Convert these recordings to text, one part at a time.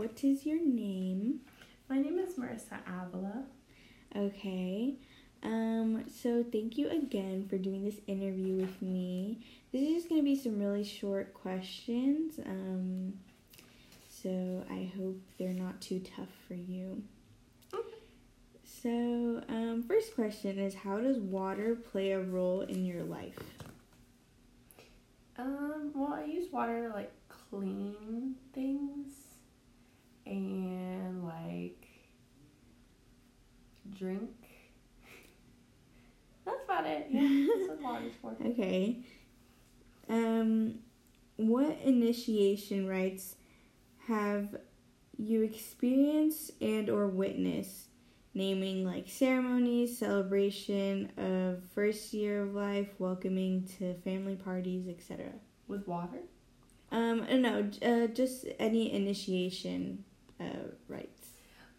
what is your name? My name is Marissa Avila. Okay. Um, so thank you again for doing this interview with me. This is just gonna be some really short questions. Um, so I hope they're not too tough for you. Okay. So, um, first question is How does water play a role in your life? Um, well, I use water to like clean things and like drink. That's about it. Yeah, that's what water's for. Okay. Um, what initiation rites have you experienced and or witnessed? Naming like ceremonies, celebration of first year of life, welcoming to family parties, etc. With water? Um, I don't know, uh, just any initiation uh, rites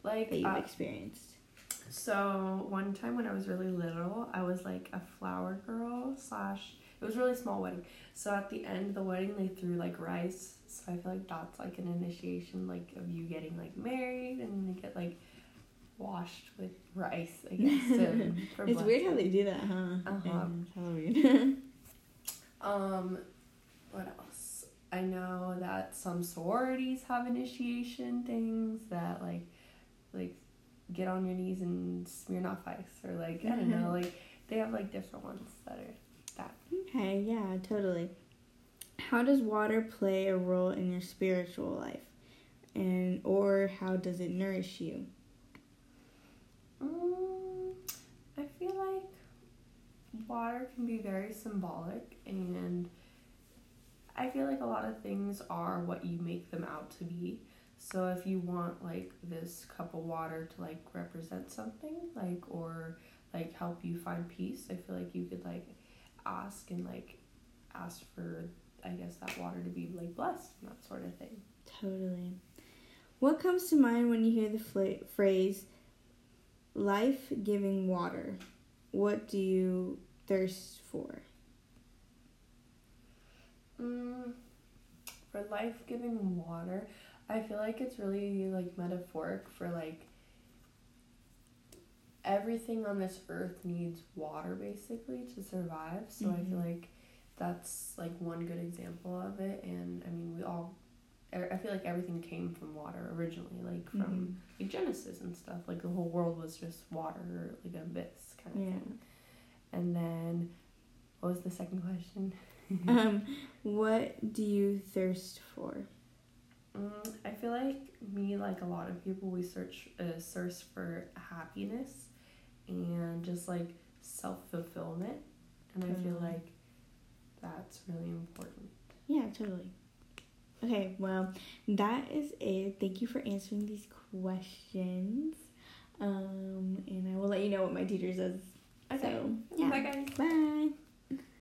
Like, that you've uh, experienced. So one time when I was really little, I was like a flower girl slash. It was a really small wedding. So at the end of the wedding, they threw like rice. So I feel like that's like an initiation, like of you getting like married, and you get like washed with rice. I guess. for It's weird how they do that, huh? Uh-huh. Halloween. Um, what else? I know that some sororities have initiation things that like, like, get on your knees and smear off ice, or like I don't know, like they have like different ones that are that. Okay, yeah, totally. How does water play a role in your spiritual life? And or how does it nourish you? Mm, I feel like water can be very symbolic, and I feel like a lot of things are what you make them out to be. So if you want like this cup of water to like represent something, like or like help you find peace, I feel like you could like ask and like ask for I guess that water to be like blessed and that sort of thing. Totally. What comes to mind when you hear the fla- phrase life giving water? What do you thirst for? Mm, for life giving water, I feel like it's really like metaphoric for like everything on this earth needs water basically to survive. So I feel Mhm. like that's like one good example of it. And I mean, we all, I I feel like everything came from water originally, like from Mhm. like Genesis and stuff. Like the whole world was just water, like an abyss kind of Yeah. thing. And then, what was the second question? um, what do you thirst for? Mm, I feel like me, like a lot of people, we search uh, search for happiness and just like self fulfillment, and I feel like that's really important. Yeah, totally. Okay, well, that is it. Thank you for answering these questions. Um, and I will let you know what my teacher says. Okay, So, yeah. bye guys. Bye.